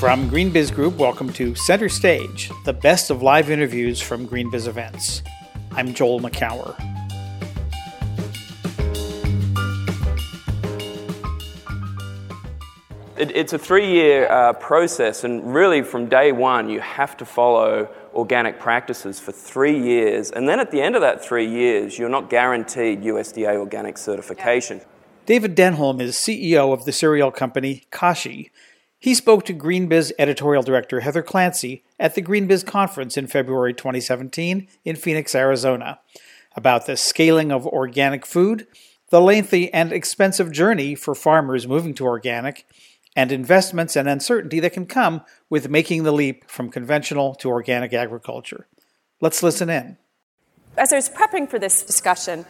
From GreenBiz Group, welcome to Center Stage, the best of live interviews from GreenBiz events. I'm Joel Makower. It, it's a three year uh, process, and really from day one, you have to follow organic practices for three years. And then at the end of that three years, you're not guaranteed USDA organic certification. David Denholm is CEO of the cereal company Kashi. He spoke to GreenBiz editorial director Heather Clancy at the GreenBiz conference in February 2017 in Phoenix, Arizona, about the scaling of organic food, the lengthy and expensive journey for farmers moving to organic, and investments and uncertainty that can come with making the leap from conventional to organic agriculture. Let's listen in. As I was prepping for this discussion,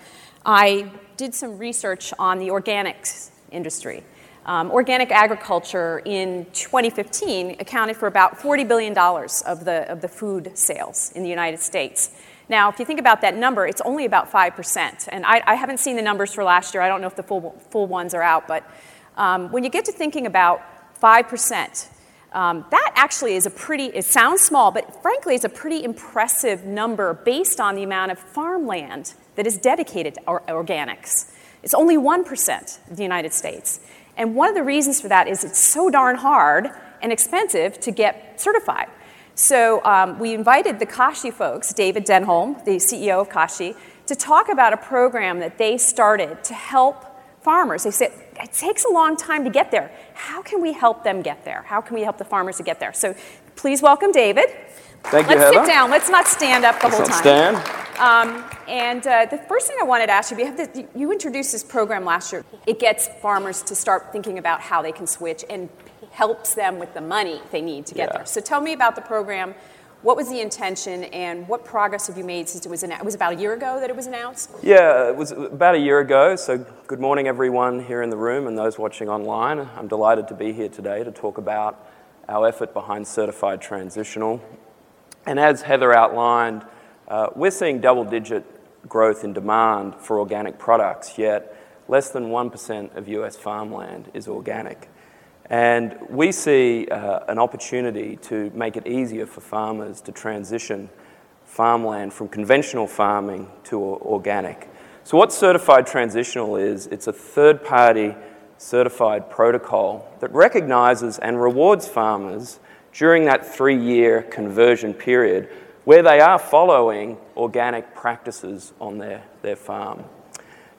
I did some research on the organics industry. Um, organic agriculture in 2015 accounted for about $40 billion of the, of the food sales in the United States. Now, if you think about that number, it's only about 5%. And I, I haven't seen the numbers for last year. I don't know if the full, full ones are out, but um, when you get to thinking about 5%, um, that actually is a pretty, it sounds small, but frankly, it's a pretty impressive number based on the amount of farmland that is dedicated to or- organics. It's only 1% of the United States. And one of the reasons for that is it's so darn hard and expensive to get certified. So um, we invited the Kashi folks, David Denholm, the CEO of Kashi, to talk about a program that they started to help farmers. They said, it takes a long time to get there. How can we help them get there? How can we help the farmers to get there? So please welcome David. Thank you, Let's Heather. sit down. Let's not stand up the Let's whole time. stand. Um, and uh, the first thing I wanted to ask you, you, have this, you introduced this program last year. It gets farmers to start thinking about how they can switch and helps them with the money they need to get Yeah. there. So tell me about the program. What was the intention, and what progress have you made since it was announced? It was about a year ago that it was announced. Yeah, it was about a year ago. So, good morning, everyone here in the room and those watching online. I'm delighted to be here today to talk about our effort behind Certified Transitional. And as Heather outlined, we're seeing double digit growth in demand for organic products, yet less than 1% of US farmland is organic. And we see uh, an opportunity to make it easier for farmers to transition farmland from conventional farming to organic. So, what certified transitional is, it's a third party certified protocol that recognizes and rewards farmers during that three year conversion period where they are following organic practices on their, their farm.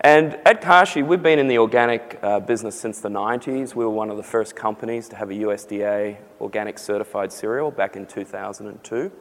And at Kashi, we've been in the organic uh, business since the 90s. We were one of the first companies to have a USDA organic certified cereal back in 2002.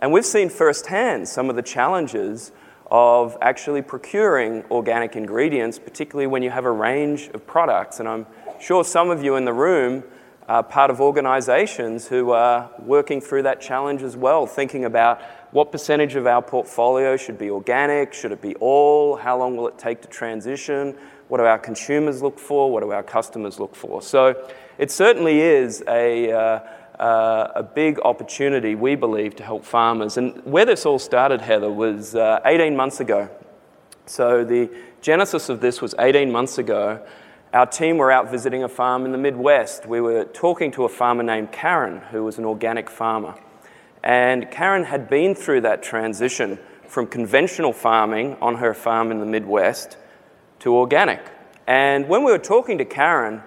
And we've seen firsthand some of the challenges of actually procuring organic ingredients, particularly when you have a range of products. And I'm sure some of you in the room are part of organizations who are working through that challenge as well, thinking about what percentage of our portfolio should be organic, should it be all, how long will it take to transition, what do our consumers look for, what do our customers look for. So it certainly is a, uh, uh, a big opportunity, we believe, to help farmers. And where this all started, Heather, was uh, 18 months ago. So the genesis of this was 18 months ago. Our team were out visiting a farm in the Midwest. We were talking to a farmer named Karen, who was an organic farmer. And Karen had been through that transition from conventional farming on her farm in the Midwest to organic. And when we were talking to Karen,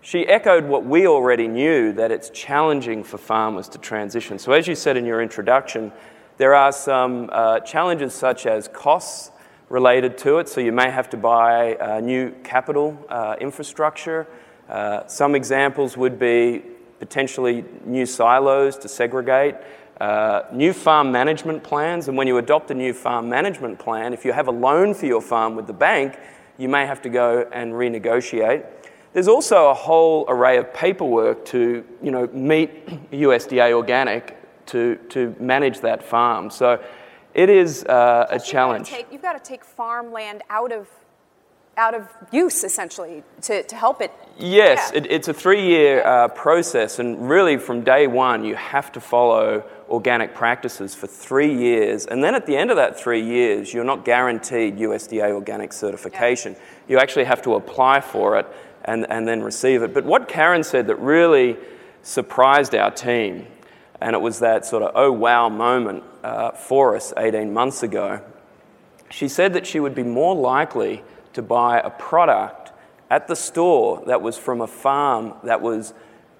she echoed what we already knew that it's challenging for farmers to transition. So, as you said in your introduction, there are some uh, challenges such as costs related to it. So, you may have to buy uh, new capital uh, infrastructure. Uh, some examples would be potentially new silos to segregate. Uh, new farm management plans, and when you adopt a new farm management plan, if you have a loan for your farm with the bank, you may have to go and renegotiate. There's also a whole array of paperwork to you know, meet USDA organic to, to manage that farm. So it is uh, a challenge. You've got, take, you've got to take farmland out of out of use essentially to, to help it. Yes, Yeah. it, it's a three year uh, process, and really from day one, you have to follow organic practices for three years. And then at the end of that three years, you're not guaranteed USDA organic certification. You actually have to apply for it and, and then receive it. But what Karen said that really surprised our team. And it was that sort of oh wow moment uh, for us 18 months ago. She said that she would be more likely to buy a product at the store that was from a farm that was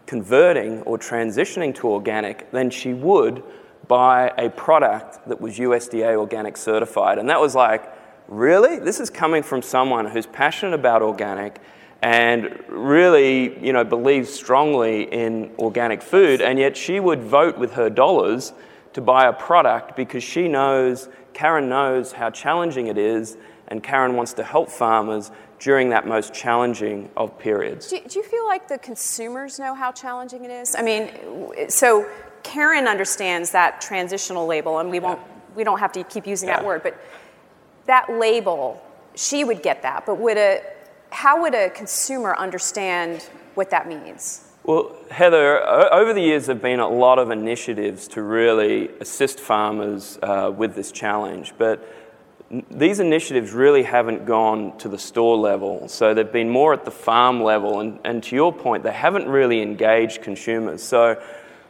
converting or transitioning to organic than she would buy a product that was USDA organic certified. And that was like, really? This is coming from someone who's passionate about organic and really, you know, believes strongly in organic food, and yet she would vote with her dollars to buy a product because she knows, Karen knows how challenging it is, and Karen wants to help farmers during that most challenging of periods. Do, do you feel like the consumers know how challenging it is? I mean, so Karen understands that transitional label, and we won't, we don't have to keep using yeah. that word, but that label, she would get that, but would a how would a consumer understand what that means? Well, Heather, over the years, there have been a lot of initiatives to really assist farmers uh, with this challenge, but these initiatives really haven't gone to the store level. So they've been more at the farm level, and, and to your point, they haven't really engaged consumers. So,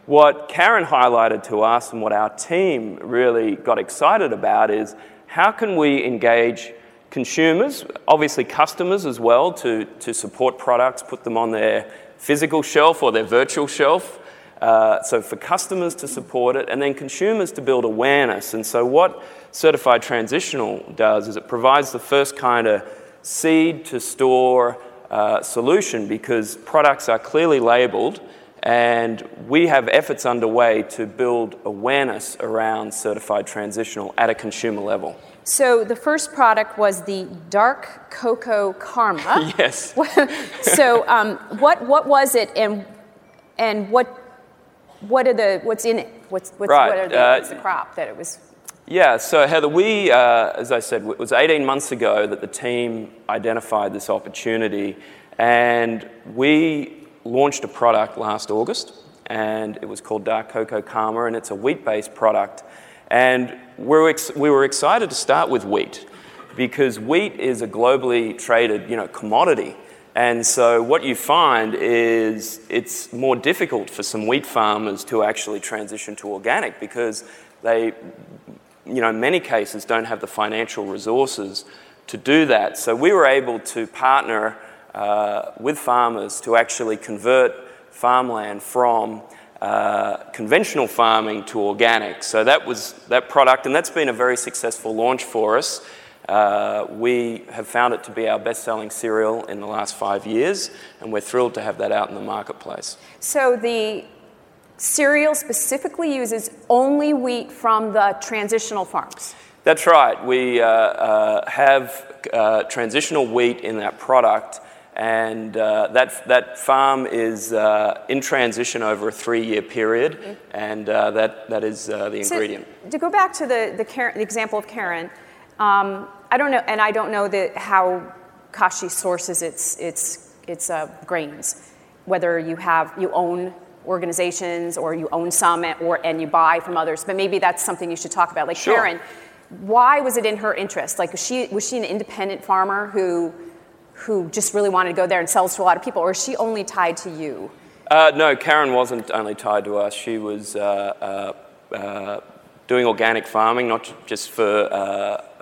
what Karen highlighted to us and what our team really got excited about is how can we engage consumers, obviously customers as well, to, to support products, put them on their physical shelf or their virtual shelf. Uh, so for customers to support it, and then consumers to build awareness. And so what Certified Transitional does is it provides the first kind of seed to store uh, solution because products are clearly labeled and we have efforts underway to build awareness around certified transitional at a consumer level. So the first product was the dark cocoa karma. yes. so um, what what was it, and and what what are the what's in it? What's, what's right. what are the, uh, what's the crop that it was? Yeah. So Heather, we uh, as I said, it was 18 months ago that the team identified this opportunity, and we launched a product last August, and it was called Dark Cocoa Karma, and it's a wheat-based product. And we're ex- we were excited to start with wheat because wheat is a globally traded you know, commodity. And so what you find is it's more difficult for some wheat farmers to actually transition to organic because they, you know, in many cases don't have the financial resources to do that. So we were able to partner uh, with farmers to actually convert farmland from uh, conventional farming to organic. So that was that product, and that's been a very successful launch for us. Uh, we have found it to be our best selling cereal in the last five years, and we're thrilled to have that out in the marketplace. So the cereal specifically uses only wheat from the transitional farms? That's right. We uh, uh have uh, transitional wheat in that product and uh, that, that farm is uh, in transition over a three year period, mm-hmm. and uh, that, that is uh, the ingredient. So, to go back to the, the, Karen, the example of Karen, um, I don't know, and I don't know the, how Kashi sources its, its, its uh, grains, whether you, have, you own organizations or you own some or, and you buy from others, but maybe that's something you should talk about. Like sure. Karen, why was it in her interest? Like, was she, was she an independent farmer who? Who just really wanted to go there and sells to a lot of people, or is she only tied to you? Uh, no, Karen wasn't only tied to us. She was uh, uh, uh doing organic farming, not just for uh,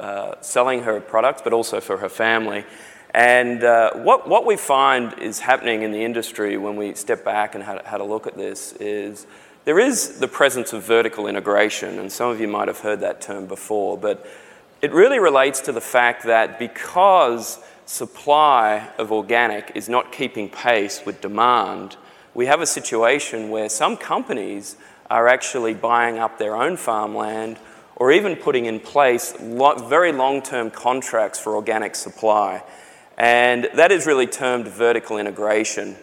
uh, selling her products, but also for her family. And what, what we find is happening in the industry when we step back and had, had a look at this is there is the presence of vertical integration, and some of you might have heard that term before, but it really relates to the fact that because supply of organic is not keeping pace with demand, we have a situation where some companies are actually buying up their own farmland or even putting in place very long term contracts for organic supply. And that is really termed vertical integration.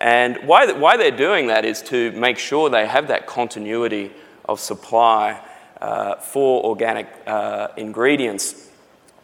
And why, why they're doing that is to make sure they have that continuity of supply uh, for organic uh, ingredients.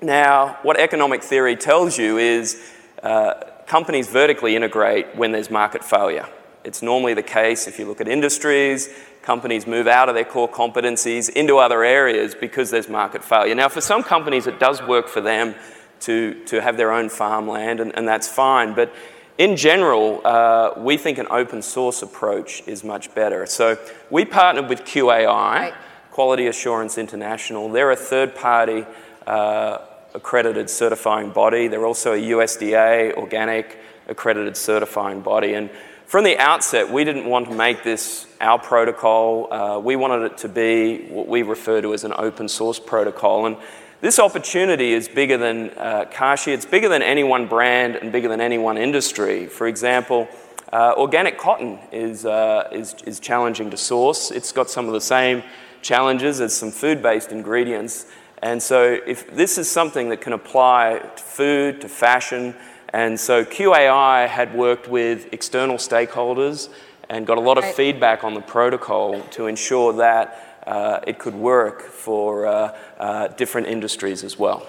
Now, what economic theory tells you is uh, companies vertically integrate when there's market failure. It's normally the case if you look at industries, companies move out of their core competencies into other areas because there's market failure. Now, for some companies, it does work for them to, to have their own farmland, and, and that's fine. But in general, uh, we think an open source approach is much better. So we partnered with QAI. Quality Assurance International. They're a third party uh, accredited certifying body. They're also a USDA organic accredited certifying body. And from the outset, we didn't want to make this our protocol. Uh, we wanted it to be what we refer to as an open source protocol. And this opportunity is bigger than uh, Kashi, it's bigger than any one brand and bigger than any one industry. For example, uh, organic cotton is, uh, is, is challenging to source. It's got some of the same challenges as some food based ingredients. And so, if this is something that can apply to food, to fashion, and so QAI had worked with external stakeholders and got a lot of right. feedback on the protocol to ensure that uh, it could work for uh, uh, different industries as well.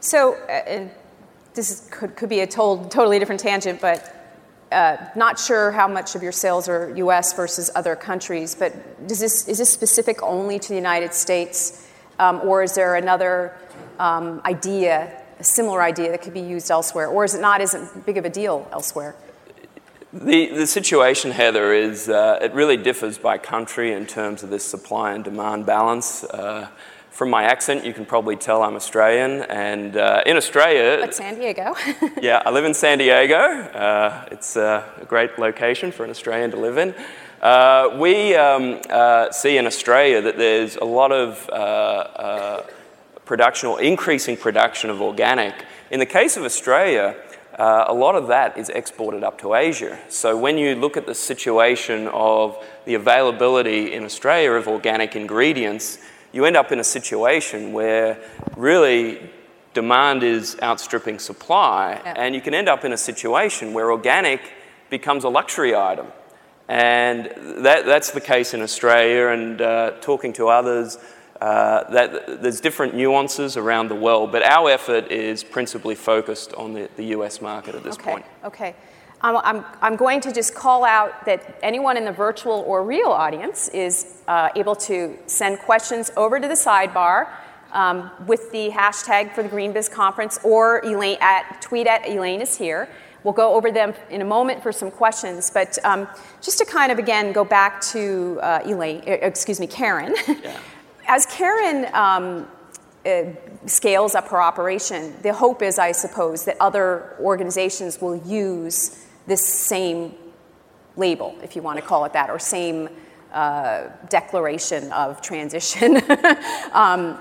So, uh, this is, could, could be a told, totally different tangent, but uh, not sure how much of your sales are US versus other countries, but does this, is this specific only to the United States, um, or is there another um, idea, a similar idea that could be used elsewhere, or is it not as big of a deal elsewhere? The, the situation, Heather, is uh, it really differs by country in terms of this supply and demand balance. Uh, from my accent, you can probably tell I'm Australian. And uh, in Australia. But San Diego. yeah, I live in San Diego. Uh, it's a great location for an Australian to live in. Uh, we um, uh, see in Australia that there's a lot of production or increasing production of organic. In the case of Australia, uh, a lot of that is exported up to Asia. So when you look at the situation of the availability in Australia of organic ingredients, you end up in a situation where really demand is outstripping supply, yeah. and you can end up in a situation where organic becomes a luxury item. And that, that's the case in Australia, and uh, talking to others, uh, that there's different nuances around the world, but our effort is principally focused on the, the US market at this okay, point. Okay. I'm, I'm, I'm, going to just call out that anyone in the virtual or real audience is uh, able to send questions over to the sidebar um, with the hashtag for the GreenBiz conference or Elaine at, tweet at Elaine is here. We'll go over them in a moment for some questions, but um, just to kind of again go back to uh, Elaine, excuse me, Karen. Yeah. As Karen um, uh, scales up her operation, the hope is, I suppose, that other organizations will use this same label, if you want to call it that, or same uh, declaration of transition. um,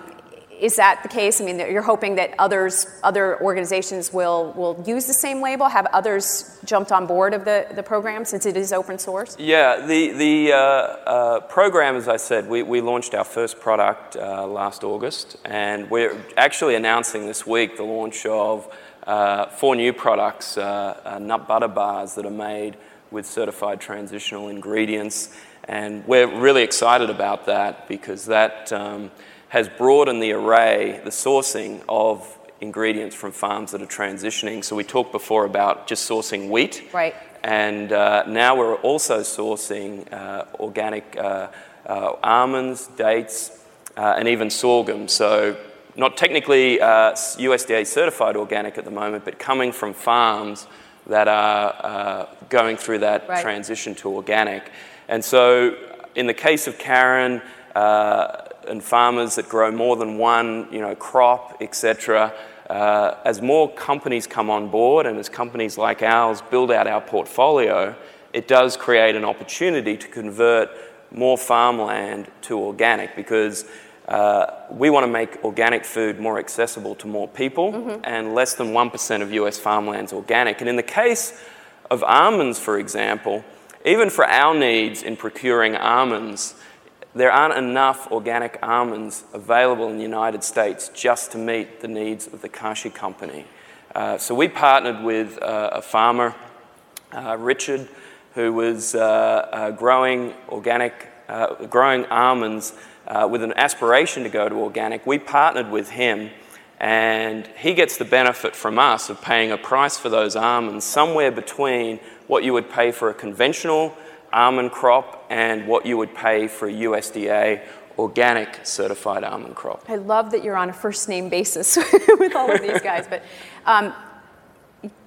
is that the case? I mean, you're hoping that others, other organizations will, will use the same label. Have others jumped on board of the, the program since it is open source? Yeah, the, the uh, uh, program, as I said, we, we launched our first product uh, last August, and we're actually announcing this week the launch of uh, four new products uh, uh, nut butter bars that are made with certified transitional ingredients. And we're really excited about that because that. Um, has broadened the array, the sourcing of ingredients from farms that are transitioning. So we talked before about just sourcing wheat. Right. And uh, now we're also sourcing uh, organic uh, uh almonds, dates, uh, and even sorghum. So not technically USDA uh, certified organic at the moment, but coming from farms that are going through that right. transition to organic. And so in the case of Karen, and farmers that grow more than one you know, crop, etc. Uh, as more companies come on board and as companies like ours build out our portfolio, it does create an opportunity to convert more farmland to organic because uh, we want to make organic food more accessible to more people, mm-hmm. and less than 1% of US farmland is organic. And in the case of almonds, for example, even for our needs in procuring almonds, there aren't enough organic almonds available in the United States just to meet the needs of the Kashi company. Uh, so we partnered with uh, a farmer, uh, Richard, who was uh, uh, growing organic, growing almonds with an aspiration to go to organic. We partnered with him, and he gets the benefit from us of paying a price for those almonds somewhere between what you would pay for a conventional almond crop and what you would pay for a USDA organic certified almond crop. I love that you're on a first name basis with all of these guys, but um,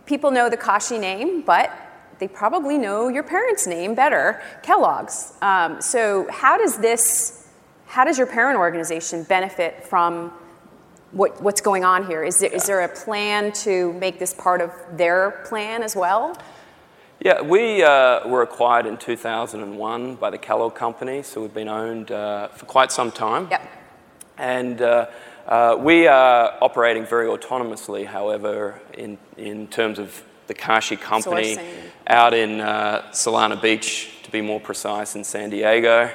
people know the Kashi name, but they probably know your parents' name better, Kellogg's. Um, so how does this, how does your parent organization benefit from what, what's going on here? Is there, is there a plan to make this part of their plan as well? Yeah, we uh, were acquired in 2001 by the Kellogg Company, so we've been owned uh, for quite some time. Yep. And uh, uh we are operating very autonomously, however, in, in terms of the Kashi Company Sourcing. out in uh, Solana Beach, to be more precise, in San Diego.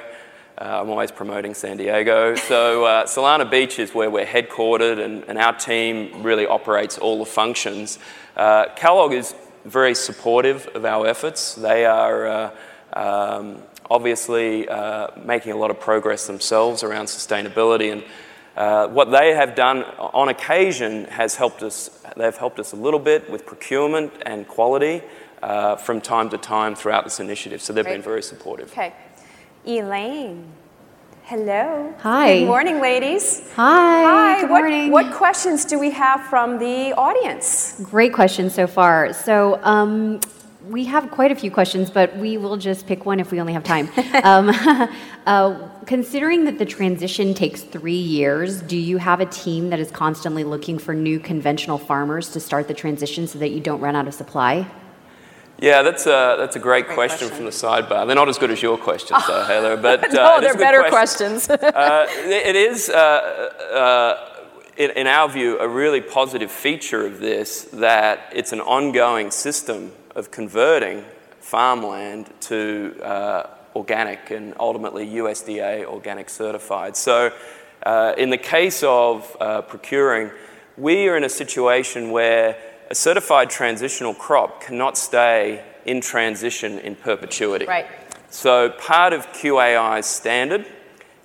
Uh, I'm always promoting San Diego. So, uh, Solana Beach is where we're headquartered, and, and, our team really operates all the functions. Uh, Kellogg is very supportive of our efforts. They are uh, um, obviously uh, making a lot of progress themselves around sustainability, and uh, what they have done on occasion has helped us. They've helped us a little bit with procurement and quality from time to time throughout this initiative. So they've Great. been very supportive. Okay. Elaine. Hello. Hi. Good morning, ladies. Hi. Hi. Good what, morning. what questions do we have from the audience? Great questions so far. So, um, we have quite a few questions, but we will just pick one if we only have time. um, uh, considering that the transition takes three years, do you have a team that is constantly looking for new conventional farmers to start the transition so that you don't run out of supply? Yeah, that's a, that's a great, Great question, question. from the sidebar. They're not as good as your questions, though, Heather. But uh, no, is they're better question. questions. uh, it it is, uh, uh, in, in our view, a really positive feature of this that it's an ongoing system of converting farmland to uh, organic and ultimately USDA organic certified. So, uh, in the case of uh, procuring, we are in a situation where a certified transitional crop cannot stay in transition in perpetuity. right. So part of QAI's standard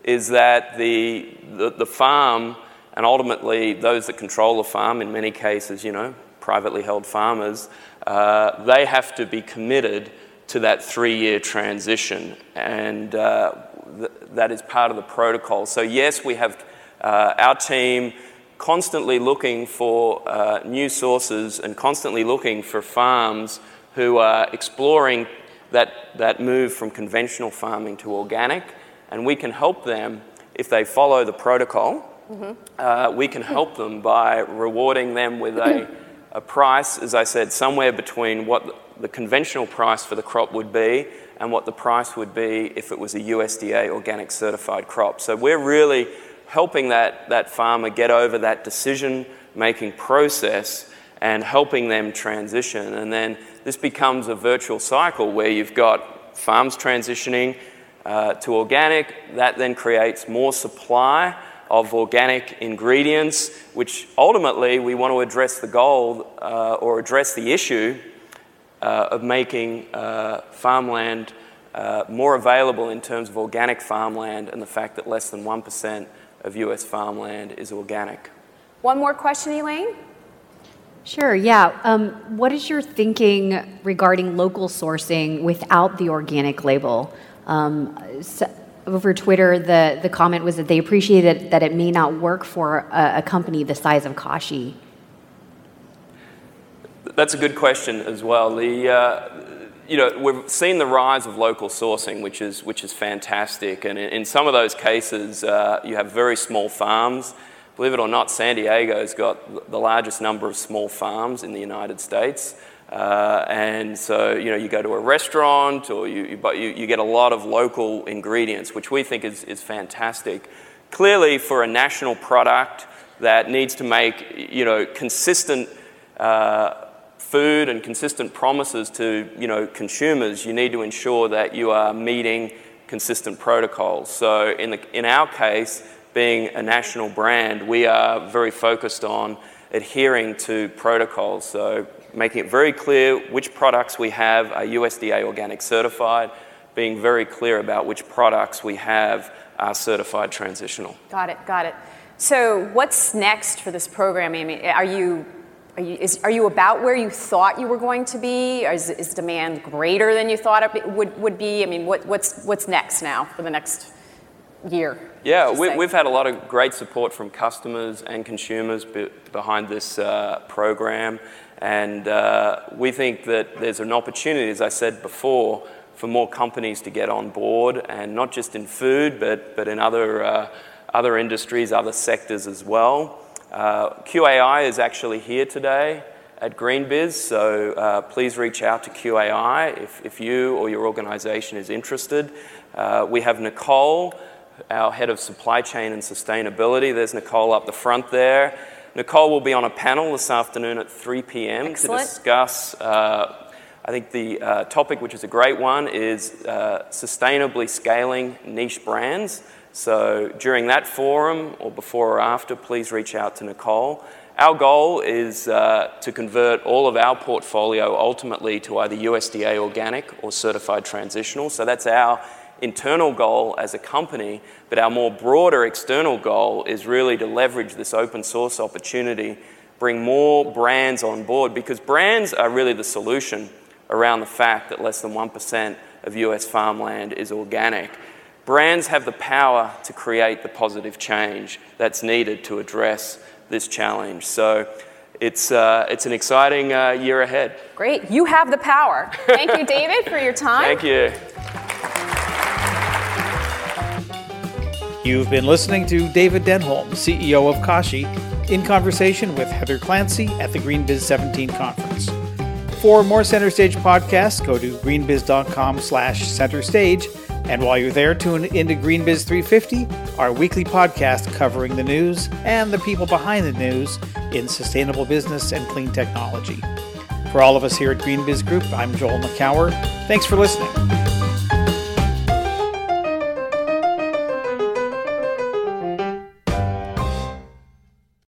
is that the, the, the, farm and ultimately those that control the farm, in many cases, you know, privately held farmers, uh, they have to be committed to that three-year transition. And uh, th- that is part of the protocol. So yes, we have uh, our team constantly looking for uh, new sources and constantly looking for farms who are exploring that, that move from conventional farming to organic, and we can help them if they follow the protocol. Mm-hmm. Uh, we can help them by rewarding them with a, a price, as I said, somewhere between what the conventional price for the crop would be and what the price would be if it was a USDA organic certified crop. So we're really helping that, that farmer get over that decision making process and helping them transition. And then this becomes a virtual cycle where you've got farms transitioning uh, to organic, that then creates more supply of organic ingredients, which ultimately we want to address the goal uh, or address the issue uh, of making uh, farmland uh, more available in terms of organic farmland and the fact that less than 1% of US farmland is organic. One more question, Elaine? Sure, yeah. Um, what is your thinking regarding local sourcing without the organic label? Um, so over Twitter, the, the comment was that they appreciated that it may not work for a, a company the size of Kashi. That's a good question as well. The, uh, you know, we've seen the rise of local sourcing, which is, which is fantastic. And in, in some of those cases, uh, you have very small farms. Believe it or not, San Diego's got the largest number of small farms in the United States. Uh, and so, you know, you go to a restaurant or you, you, you, you get a lot of local ingredients, which we think is, is fantastic. Clearly, for a national product that needs to make, you know, consistent uh, food and consistent promises to you know, consumers, you need to ensure that you are meeting consistent protocols. So, in, the, in our case, being a national brand, we are very focused on adhering to protocols. So, making it very clear which products we have are USDA organic certified, being very clear about which products we have are certified transitional. Got it, got it. So, what's next for this program, Amy? Are you are you, is, are you about where you thought you were going to be? Is, is demand greater than you thought it would, would be? I mean, what, what's, what's next now for the next year? Yeah, we, have had a lot of great support from customers and consumers be, behind this uh, program. And uh, we think that there's an opportunity, as I said before, for more companies to get on board, and not just in food, but, but in other, uh, other industries, other sectors as well. Uh, QAI is actually here today at GreenBiz, so uh, please reach out to QAI if, if you or your organization is interested. Uh, we have Nicole, our head of supply chain and sustainability. There's Nicole up the front there. Nicole will be on a panel this afternoon at 3 p.m. Excellent. to discuss. Uh, I think the uh, topic, which is a great one, is uh, sustainably scaling niche brands. So during that forum or before or after, please reach out to Nicole. Our goal is uh, to convert all of our portfolio ultimately to either USDA organic or certified transitional. So that's our internal goal as a company, but our more broader external goal is really to leverage this open source opportunity, bring more brands on board, because brands are really the solution around the fact that less than 1% of US farmland is organic. Brands have the power to create the positive change that's needed to address this challenge. So it's, uh, it's an exciting uh, year ahead. Great. You have the power. Thank you, David, for your time. Thank you. You've been listening to David Denholm, CEO of Kashi, in conversation with Heather Clancy at the GreenBiz 17 conference. For more Center Stage podcasts, go to greenbiz.com slash center stage. And while you're there, tune into GreenBiz 350, our weekly podcast covering the news and the people behind the news in sustainable business and clean technology. For all of us here at GreenBiz Group, I'm Joel Makower. Thanks for listening.